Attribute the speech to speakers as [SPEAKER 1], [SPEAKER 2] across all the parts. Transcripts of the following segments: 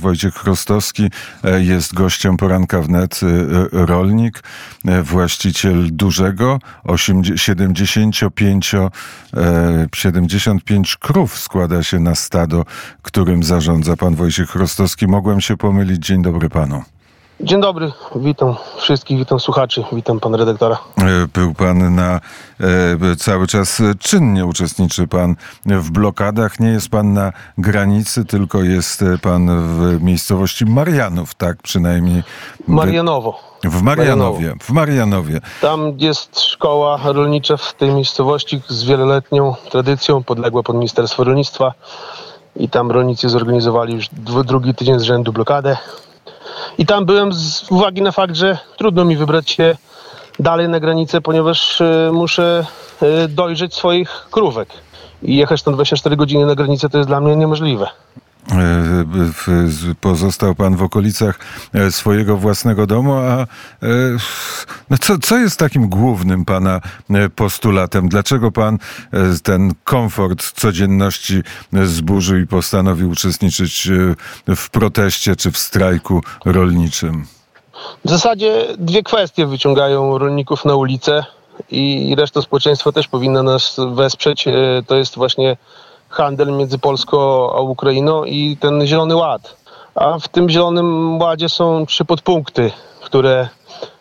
[SPEAKER 1] Wojciech Chrostowski e, jest gościem poranka wnet, e, rolnik, e, właściciel dużego, 75, 75 krów składa się na stado, którym zarządza pan Wojciech Chrostowski. Mogłem się pomylić. Dzień dobry panu.
[SPEAKER 2] Dzień dobry, witam wszystkich, witam słuchaczy, witam pan redaktora.
[SPEAKER 1] Był pan na e, cały czas czynnie uczestniczy pan w blokadach. Nie jest pan na granicy, tylko jest pan w miejscowości Marianów, tak przynajmniej.
[SPEAKER 2] Marianowo.
[SPEAKER 1] W Marianowie, w Marianowie.
[SPEAKER 2] Tam jest szkoła rolnicza w tej miejscowości z wieloletnią tradycją, podległa pod Ministerstwo Rolnictwa. I tam rolnicy zorganizowali już drugi tydzień z rzędu blokadę. I tam byłem z uwagi na fakt, że trudno mi wybrać się dalej na granicę, ponieważ y, muszę y, dojrzeć swoich krówek. I jechać tam 24 godziny na granicę to jest dla mnie niemożliwe.
[SPEAKER 1] E, pozostał pan w okolicach e, swojego własnego domu, a e, no co, co jest takim głównym pana postulatem? Dlaczego pan ten komfort codzienności zburzył i postanowił uczestniczyć w proteście czy w strajku rolniczym?
[SPEAKER 2] W zasadzie dwie kwestie wyciągają rolników na ulicę i reszta społeczeństwa też powinna nas wesprzeć. To jest właśnie handel między Polską a Ukrainą i ten Zielony Ład. A w tym Zielonym Ładzie są trzy podpunkty, które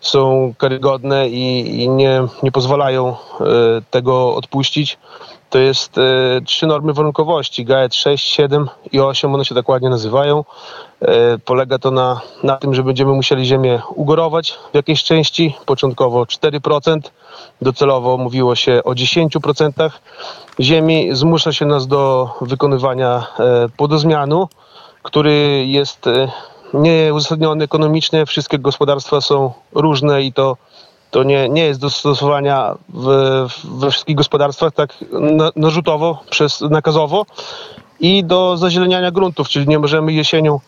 [SPEAKER 2] są karygodne i, i nie, nie pozwalają e, tego odpuścić. To jest e, trzy normy warunkowości, GAET 6, 7 i 8, one się dokładnie nazywają. E, polega to na, na tym, że będziemy musieli ziemię ugorować w jakiejś części, początkowo 4%, docelowo mówiło się o 10% ziemi. Zmusza się nas do wykonywania e, podozmianu, który jest nieuzasadniony ekonomicznie. Wszystkie gospodarstwa są różne i to, to nie, nie jest do stosowania we wszystkich gospodarstwach tak narzutowo, przez, nakazowo i do zazieleniania gruntów, czyli nie możemy jesienią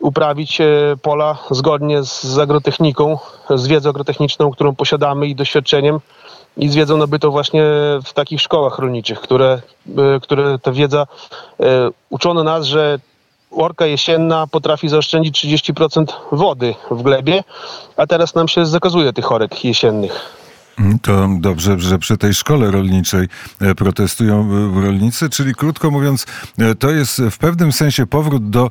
[SPEAKER 2] uprawić e, pola zgodnie z agrotechniką, z wiedzą agrotechniczną, którą posiadamy i doświadczeniem i z wiedzą nabytą właśnie w takich szkołach rolniczych, które, e, które ta wiedza e, uczono nas, że orka jesienna potrafi zaoszczędzić 30% wody w glebie, a teraz nam się zakazuje tych orek jesiennych.
[SPEAKER 1] To dobrze, że przy tej szkole rolniczej e, protestują e, rolnicy, czyli krótko mówiąc, e, to jest w pewnym sensie powrót do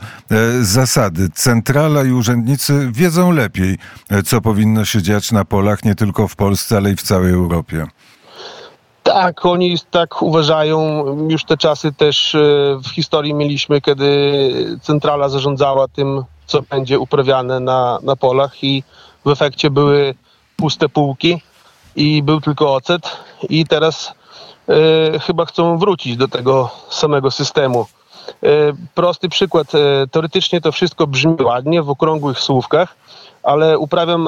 [SPEAKER 1] zasady. Centrala i urzędnicy wiedzą lepiej, co powinno się dziać na polach, nie tylko w Polsce, ale i w całej Europie.
[SPEAKER 2] Tak, oni tak uważają. Już te czasy też w historii mieliśmy, kiedy centrala zarządzała tym, co będzie uprawiane na, na polach i w efekcie były puste półki i był tylko ocet i teraz e, chyba chcą wrócić do tego samego systemu. E, prosty przykład. E, teoretycznie to wszystko brzmi ładnie w okrągłych słówkach, ale uprawiam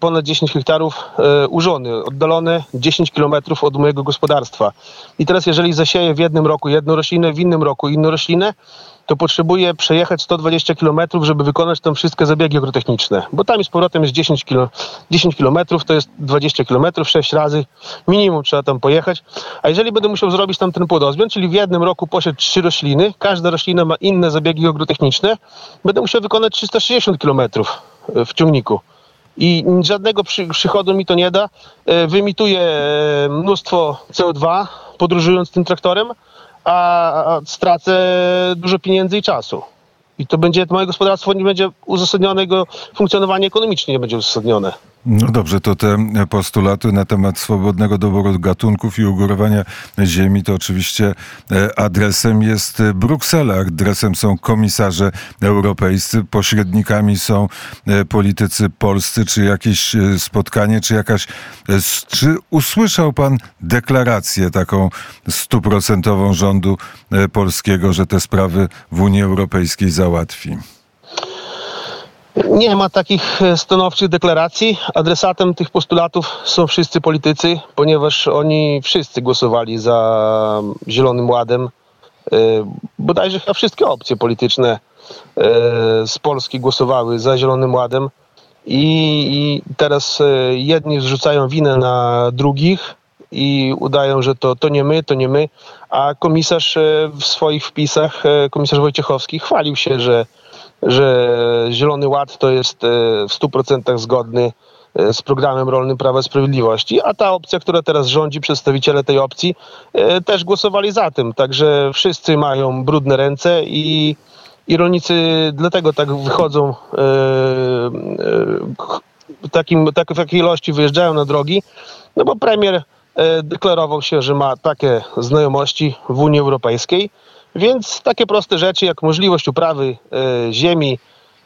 [SPEAKER 2] ponad 10 hektarów urzony, oddalone 10 kilometrów od mojego gospodarstwa. I teraz jeżeli zasieję w jednym roku jedną roślinę, w innym roku inną roślinę, to potrzebuje przejechać 120 km, żeby wykonać tam wszystkie zabiegi agrotechniczne. Bo tam z powrotem jest 10, kilo, 10 km, to jest 20 km, 6 razy minimum trzeba tam pojechać. A jeżeli będę musiał zrobić tam ten płodozmian, czyli w jednym roku posieć trzy rośliny, każda roślina ma inne zabiegi agrotechniczne, będę musiał wykonać 360 km w ciągniku i żadnego przychodu mi to nie da. E, Wymituję e, mnóstwo CO2 podróżując tym traktorem, a stracę dużo pieniędzy i czasu. I to będzie, moje gospodarstwo nie będzie uzasadnione, jego funkcjonowanie ekonomicznie nie będzie uzasadnione.
[SPEAKER 1] No dobrze, to te postulaty na temat swobodnego doboru gatunków i ugorowania ziemi to oczywiście e, adresem jest Bruksela, adresem są komisarze europejscy, pośrednikami są e, politycy polscy, czy jakieś e, spotkanie, czy jakaś... Czy usłyszał pan deklarację taką stuprocentową rządu polskiego, że te sprawy w Unii Europejskiej załatwi?
[SPEAKER 2] Nie ma takich e, stanowczych deklaracji. Adresatem tych postulatów są wszyscy politycy, ponieważ oni wszyscy głosowali za Zielonym Ładem. E, bodajże chyba wszystkie opcje polityczne e, z Polski głosowały za Zielonym Ładem. I, teraz jedni zrzucają winę na drugich i udają, że to, to nie my, to nie my, a komisarz w swoich wpisach, komisarz Wojciechowski chwalił się, że że Zielony Ład to jest e, w 100% zgodny e, z programem rolnym Prawa i Sprawiedliwości, a ta opcja, która teraz rządzi, przedstawiciele tej opcji e, też głosowali za tym. Także wszyscy mają brudne ręce i, i rolnicy dlatego tak wychodzą takim, tak, w takiej ilości wyjeżdżają na drogi, no bo premier deklarował się, że ma takie znajomości w Unii Europejskiej, więc takie proste rzeczy jak możliwość uprawy e, ziemi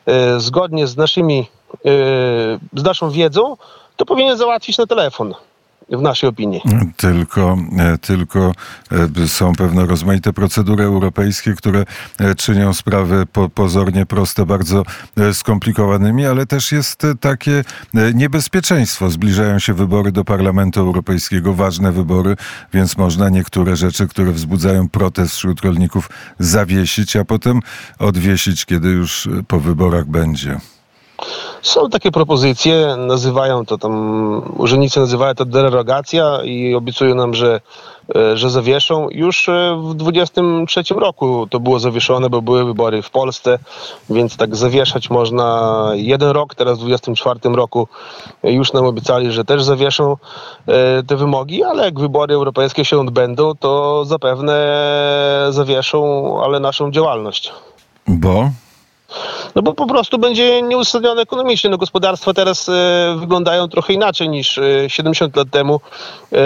[SPEAKER 2] e, zgodnie z naszymi, e, z naszą wiedzą, to powinien załatwić na telefon w naszej opinii.
[SPEAKER 1] Tylko, e, tylko e, są pewne rozmaite procedury europejskie, które e, czynią sprawy po, pozornie proste, bardzo skomplikowanymi, ale też jest takie niebezpieczeństwo. Zbliżają się wybory do Parlamentu Europejskiego, ważne wybory, więc można niektóre rzeczy, które wzbudzają protest wśród rolników, zawiesić, a potem odwiesić, kiedy już po wyborach będzie.
[SPEAKER 2] Są takie propozycje, nazywają to tam, urzędnicy nazywają to derogacja i obiecują nam, że, e, że zawieszą. Już e, w 23 roku to było zawieszone, bo były wybory w Polsce, więc tak zawieszać można jeden rok, teraz w 24 roku już nam obiecali, że też zawieszą e, te wymogi, ale jak wybory europejskie się odbędą, to zapewne zawieszą, ale naszą działalność.
[SPEAKER 1] Bo?
[SPEAKER 2] No bo po prostu będzie nieuzasadnione ekonomicznie. No gospodarstwa teraz e, wyglądają trochę inaczej niż e, 70 lat temu. E,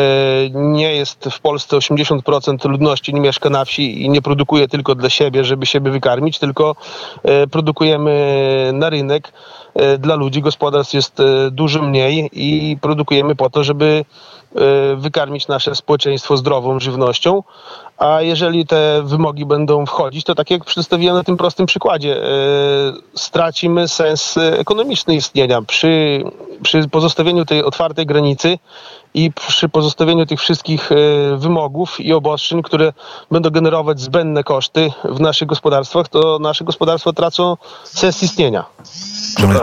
[SPEAKER 2] nie jest w Polsce 80% ludności nie mieszka na wsi i nie produkuje tylko dla siebie, żeby siebie wykarmić, tylko e, produkujemy na rynek e, dla ludzi. Gospodarstw jest e, dużo mniej i produkujemy po to, żeby wykarmić nasze społeczeństwo zdrową żywnością, a jeżeli te wymogi będą wchodzić, to tak jak przedstawiłem na tym prostym przykładzie, stracimy sens ekonomiczny istnienia. Przy, przy pozostawieniu tej otwartej granicy i przy pozostawieniu tych wszystkich wymogów i obostrzeń, które będą generować zbędne koszty w naszych gospodarstwach, to nasze gospodarstwa tracą sens istnienia.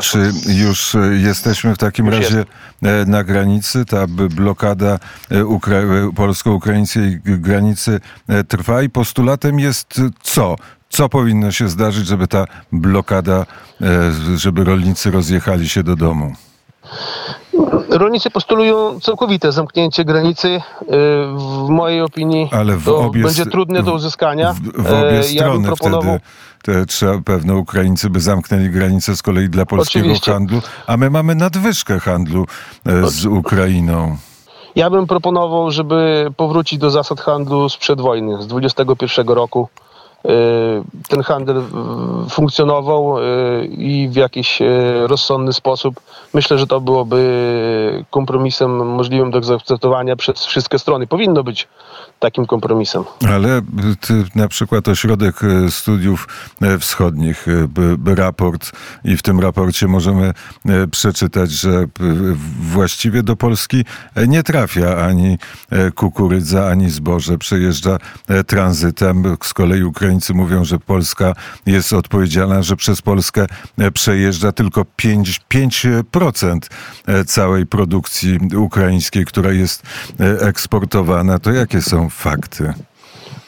[SPEAKER 1] Czy już jesteśmy w takim już razie jest. na granicy? Ta blokada ukra- polsko-ukraińskiej granicy trwa i postulatem jest co? Co powinno się zdarzyć, żeby ta blokada, żeby rolnicy rozjechali się do domu?
[SPEAKER 2] Rolnicy postulują całkowite zamknięcie granicy. W mojej opinii
[SPEAKER 1] Ale w obie,
[SPEAKER 2] będzie trudne do uzyskania.
[SPEAKER 1] W, w obie ja strony proponował... wtedy trzeba pewno Ukraińcy by zamknęli granicę z kolei dla polskiego Oczywiście. handlu, a my mamy nadwyżkę handlu z Ukrainą.
[SPEAKER 2] Ja bym proponował, żeby powrócić do zasad handlu sprzed wojny, z 21 roku. Ten handel funkcjonował i w jakiś rozsądny sposób. Myślę, że to byłoby kompromisem możliwym do zaakceptowania przez wszystkie strony. Powinno być takim kompromisem.
[SPEAKER 1] Ale na przykład Ośrodek Studiów Wschodnich, raport i w tym raporcie możemy przeczytać, że właściwie do Polski nie trafia ani kukurydza, ani zboże. Przejeżdża tranzytem. Z kolei Ukraińcy mówią, że Polska jest odpowiedzialna, że przez Polskę przejeżdża tylko 5, 5% całej produkcji ukraińskiej, która jest eksportowana. To jakie są fakty?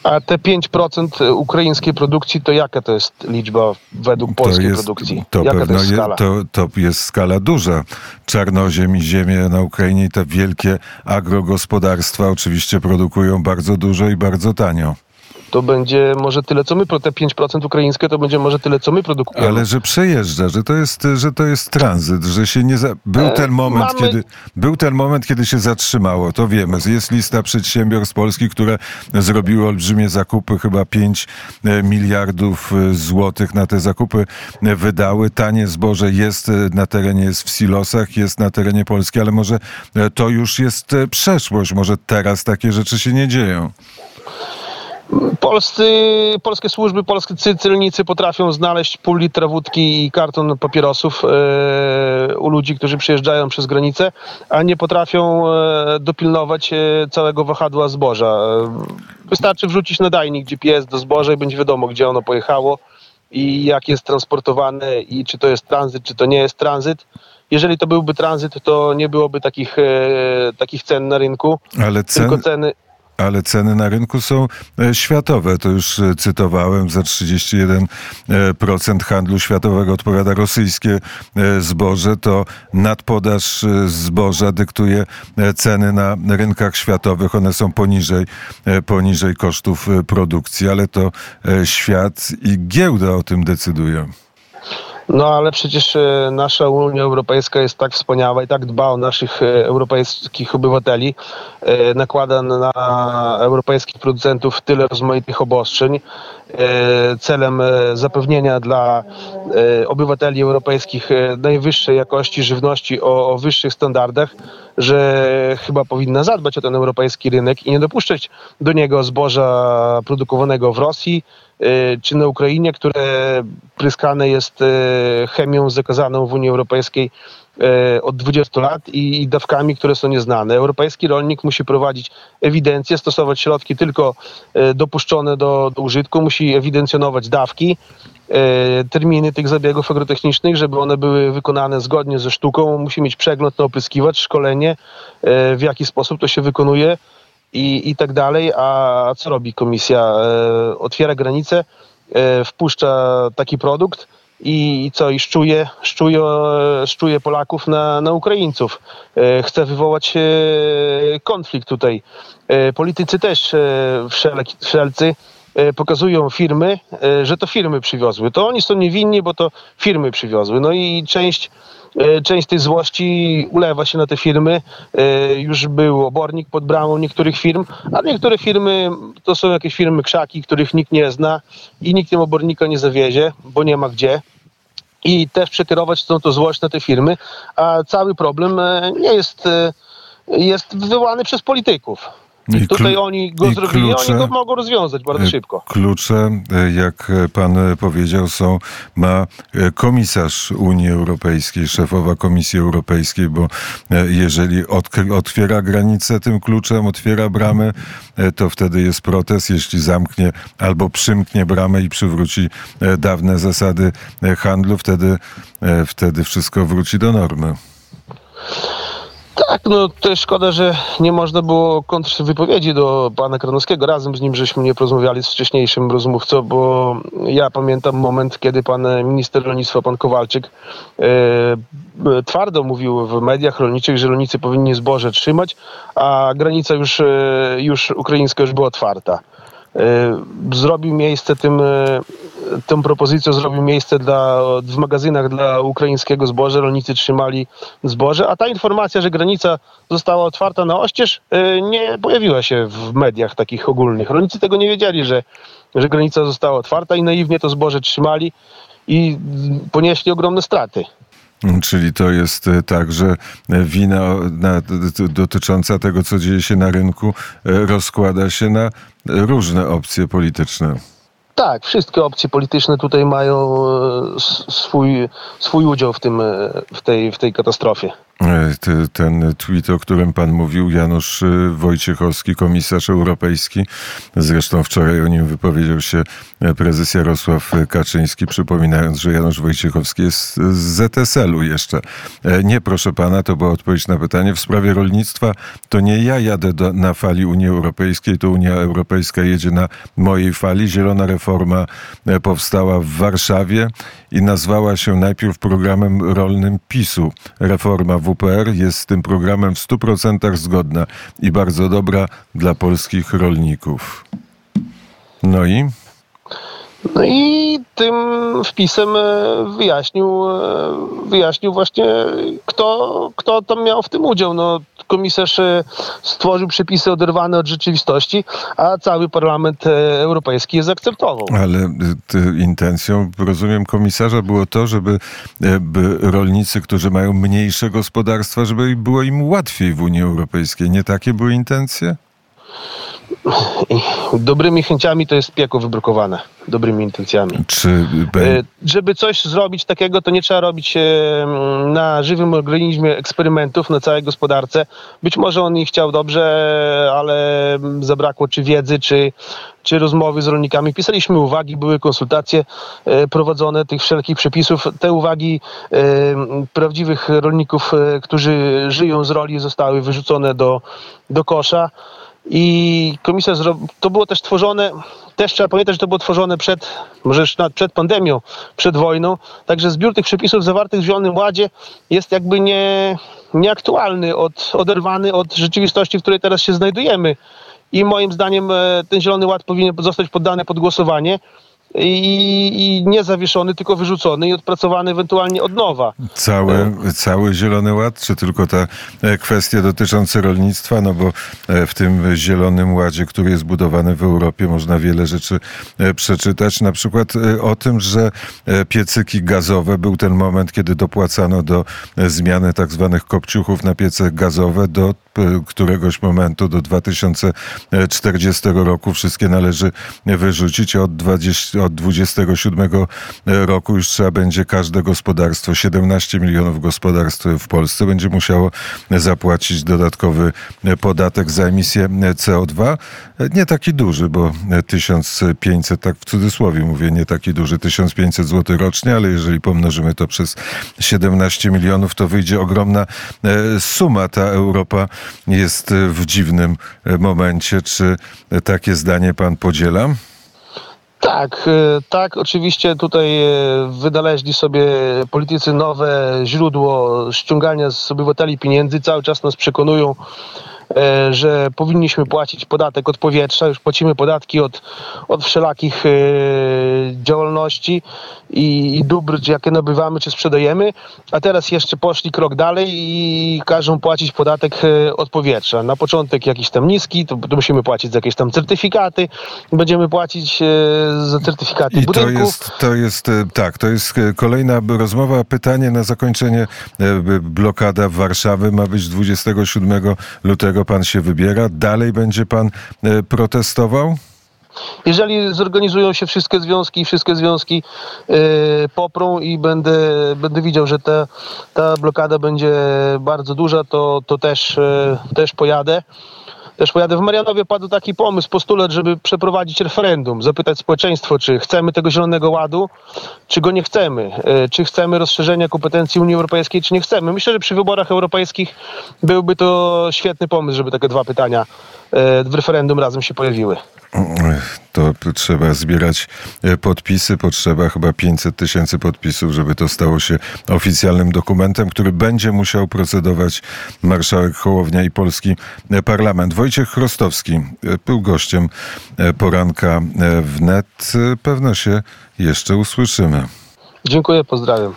[SPEAKER 2] A te 5% ukraińskiej produkcji, to jaka to jest liczba według polskiej
[SPEAKER 1] to jest,
[SPEAKER 2] produkcji?
[SPEAKER 1] To
[SPEAKER 2] jaka
[SPEAKER 1] pewno
[SPEAKER 2] to jest skala?
[SPEAKER 1] To, to jest skala duża. Czarnoziem i ziemie na Ukrainie i te wielkie agrogospodarstwa oczywiście produkują bardzo dużo i bardzo tanio
[SPEAKER 2] to będzie może tyle, co my, te 5% ukraińskie to będzie może tyle, co my produkujemy.
[SPEAKER 1] Ale że przejeżdża, że to jest, że to jest tranzyt, że się nie... Za... Był e, ten moment, Mamy... kiedy był ten moment, kiedy się zatrzymało, to wiemy. Jest lista przedsiębiorstw Polski, które zrobiły olbrzymie zakupy, chyba 5 e, miliardów e, złotych na te zakupy wydały. Tanie zboże jest na terenie, jest w silosach, jest na terenie Polski, ale może to już jest przeszłość. Może teraz takie rzeczy się nie dzieją.
[SPEAKER 2] Polscy, polskie służby, polscy celnicy potrafią znaleźć pół litra wódki i karton papierosów e, u ludzi, którzy przyjeżdżają przez granicę, a nie potrafią e, dopilnować e, całego wahadła zboża. Wystarczy wrzucić nadajnik GPS do zboża i będzie wiadomo, gdzie ono pojechało i jak jest transportowane i czy to jest tranzyt, czy to nie jest tranzyt. Jeżeli to byłby tranzyt, to nie byłoby takich, takich cen na rynku.
[SPEAKER 1] Ale cen...
[SPEAKER 2] Tylko ceny
[SPEAKER 1] ale ceny na rynku są e, światowe. To już e, cytowałem, za 31% handlu światowego odpowiada rosyjskie zboże. To nadpodaż zboża dyktuje ceny na rynkach światowych. One są poniżej, poniżej kosztów produkcji, ale to świat i giełda o tym decydują.
[SPEAKER 2] No ale przecież e, nasza Unia Europejska jest tak wspaniała i tak dba o naszych e, europejskich obywateli, e, nakłada na europejskich producentów tyle rozmaitych obostrzeń celem zapewnienia dla obywateli europejskich najwyższej jakości żywności o, o wyższych standardach, że chyba powinna zadbać o ten europejski rynek i nie dopuszczać do niego zboża produkowanego w Rosji, czy na Ukrainie, które pryskane jest chemią zakazaną w Unii Europejskiej od 20 lat i dawkami, które są nieznane. Europejski rolnik musi prowadzić ewidencję, stosować środki tylko dopuszczone do, do użytku, musi ewidencjonować dawki, terminy tych zabiegów agrotechnicznych, żeby one były wykonane zgodnie ze sztuką, musi mieć przegląd na opryskiwacz, szkolenie, w jaki sposób to się wykonuje i, i tak dalej. A co robi komisja? E, otwiera granice, e, wpuszcza taki produkt i co? I szczuje, szczuje, szczuje Polaków na, na Ukraińców. E, chce wywołać konflikt tutaj. Politycy też wszelcy pokazują firmy, że to firmy przywiozły. To oni są niewinni, bo to firmy przywiozły. No i część E, część tej złości ulewa się na te firmy. E, już był obornik pod bramą niektórych firm, a niektóre firmy to są jakieś firmy krzaki, których nikt nie zna i nikt tym obornika nie zawiezie, bo nie ma gdzie i też przekierować tą to złość na te firmy, a cały problem e, nie jest, jest wywołany przez polityków. I Tutaj oni go zrobili, klucze, oni go mogą rozwiązać bardzo e, szybko.
[SPEAKER 1] Klucze, e, jak pan powiedział, są, ma e, komisarz Unii Europejskiej, szefowa Komisji Europejskiej, bo jeżeli otwiera granicę tym kluczem, otwiera bramę, to wtedy jest protest. Jeśli zamknie albo przymknie bramę i przywróci dawne zasady handlu, wtedy, wtedy wszystko wróci do normy.
[SPEAKER 2] Tak, no to szkoda, że nie można było kontrwypowiedzi do pana Kranowskiego. Razem z nim żeśmy nie porozmawiali z wcześniejszym rozmówcą, bo ja pamiętam moment, kiedy pan minister rolnictwa, pan Kowalczyk, e, twardo mówił w mediach rolniczych, że rolnicy powinni zboże trzymać, a granica już, e, już ukraińska już była otwarta. E, zrobił miejsce tym, e, tą propozycją zrobił miejsce dla, w magazynach dla ukraińskiego zboża, rolnicy trzymali zboże, a ta informacja, że granica została otwarta na oścież e, nie pojawiła się w mediach takich ogólnych. Rolnicy tego nie wiedzieli, że, że granica została otwarta i naiwnie to zboże trzymali i ponieśli ogromne straty.
[SPEAKER 1] Czyli to jest e, tak, że wina na, dotycząca tego, co dzieje się na rynku, e, rozkłada się na różne opcje polityczne.
[SPEAKER 2] Tak, wszystkie opcje polityczne tutaj mają e, swój, swój udział w, tym, w, tej, w tej katastrofie.
[SPEAKER 1] E, ten tweet, o którym pan mówił, Janusz e, Wojciechowski, komisarz europejski. Zresztą wczoraj o nim wypowiedział się e, prezes Jarosław Kaczyński, przypominając, że Janusz Wojciechowski jest z ZSL-u jeszcze. Nie, proszę pana, to była odpowiedź na pytanie. W sprawie rolnictwa to nie ja jadę do, na fali Unii Europejskiej, to Unia Europejska jedzie na mojej fali. Zielona reforma powstała w Warszawie i nazwała się najpierw programem rolnym PiSu. Reforma w WPR jest z tym programem w 100% zgodna i bardzo dobra dla polskich rolników. No i?
[SPEAKER 2] No i tym wpisem e, wyjaśnił, e, wyjaśnił właśnie, kto, kto tam miał w tym udział. No, komisarz e, stworzył przepisy oderwane od rzeczywistości, a cały Parlament Europejski je zaakceptował.
[SPEAKER 1] Ale intencją, rozumiem, komisarza było to, żeby by rolnicy, którzy mają mniejsze gospodarstwa, żeby było im łatwiej w Unii Europejskiej. Nie takie były intencje?
[SPEAKER 2] Dobrymi chęciami to jest piekło wybrukowane. Dobrymi intencjami. Czy... E, żeby coś zrobić takiego, to nie trzeba robić e, na żywym organizmie eksperymentów na całej gospodarce. Być może on ich chciał dobrze, ale zabrakło czy wiedzy, czy, czy rozmowy z rolnikami. Pisaliśmy uwagi, były konsultacje e, prowadzone tych wszelkich przepisów. Te uwagi prawdziwych rolników, którzy żyją z roli, zostały wyrzucone do, do kosza. I komisja, to było też tworzone, też trzeba pamiętać, że to było tworzone przed, może nawet przed pandemią, przed wojną, także zbiór tych przepisów zawartych w Zielonym Ładzie jest jakby nie, nieaktualny, od, oderwany od rzeczywistości, w której teraz się znajdujemy. I moim zdaniem e, ten Zielony Ład powinien zostać poddany pod głosowanie i, i nie zawieszony, tylko wyrzucony i odpracowany ewentualnie od nowa.
[SPEAKER 1] Cały, cały Zielony Ład, czy tylko ta e, kwestie dotyczące rolnictwa? No bo e, w tym Zielonym Ładzie, który jest budowany w Europie, można wiele rzeczy e, przeczytać. Na przykład o tym, że piecyki gazowe był ten moment, kiedy dopłacano do zmiany tak zwanych kopciuchów na piece gazowe do któregoś momentu, do 2040 roku wszystkie należy wyrzucić. Od, 20, od 27 roku już trzeba będzie każde gospodarstwo, 17 milionów gospodarstw w Polsce będzie musiało zapłacić dodatkowy podatek za emisję CO2. Nie taki duży, bo 1500, tak w cudzysłowie mówię, nie taki duży, 1500 zł rocznie, ale jeżeli pomnożymy to przez 17 milionów, to wyjdzie ogromna e, suma. Ta Europa jest w dziwnym e, momencie. Czy takie zdanie pan podziela?
[SPEAKER 2] Tak, e, tak, oczywiście tutaj e, wynaleźli sobie politycy nowe źródło ściągania z obywateli pieniędzy, cały czas nas przekonują, e, że powinniśmy płacić podatek od powietrza, już płacimy podatki od, od wszelakich e, działalności i, i dóbr, jakie nabywamy czy sprzedajemy, a teraz jeszcze poszli krok dalej i każą płacić podatek e, od powietrza. Na początek jakiś tam niski, to, to musimy płacić za jakieś tam certyfikaty, będziemy płacić e, za certyfikaty
[SPEAKER 1] I to
[SPEAKER 2] budynków.
[SPEAKER 1] jest, to jest, e, tak, to jest e, kolejna rozmowa. Pytanie na zakończenie. E, Blokada Warszawy ma być 27 lutego. Pan się wybiera. Dalej będzie pan e, protestował?
[SPEAKER 2] Jeżeli zorganizują się wszystkie związki wszystkie związki e, poprą i będę, będę widział, że ta, ta blokada będzie bardzo duża, to, to też, e, też pojadę. Też pojadę. W Marianowie padł taki pomysł, postulat, żeby przeprowadzić referendum, zapytać społeczeństwo, czy chcemy tego Zielonego Ładu, czy go nie chcemy, e, czy chcemy rozszerzenia kompetencji Unii Europejskiej, czy nie chcemy. Myślę, że przy wyborach europejskich byłby to świetny pomysł, żeby takie dwa pytania e, w referendum razem się pojawiły.
[SPEAKER 1] To trzeba zbierać e, podpisy. Potrzeba chyba 500 tysięcy podpisów, żeby to stało się oficjalnym dokumentem, który będzie musiał procedować marszałek Hołownia i polski e, parlament. Wojciech Chrostowski e, był gościem poranka wnet. Pewno się jeszcze usłyszymy.
[SPEAKER 2] Dziękuję, pozdrawiam.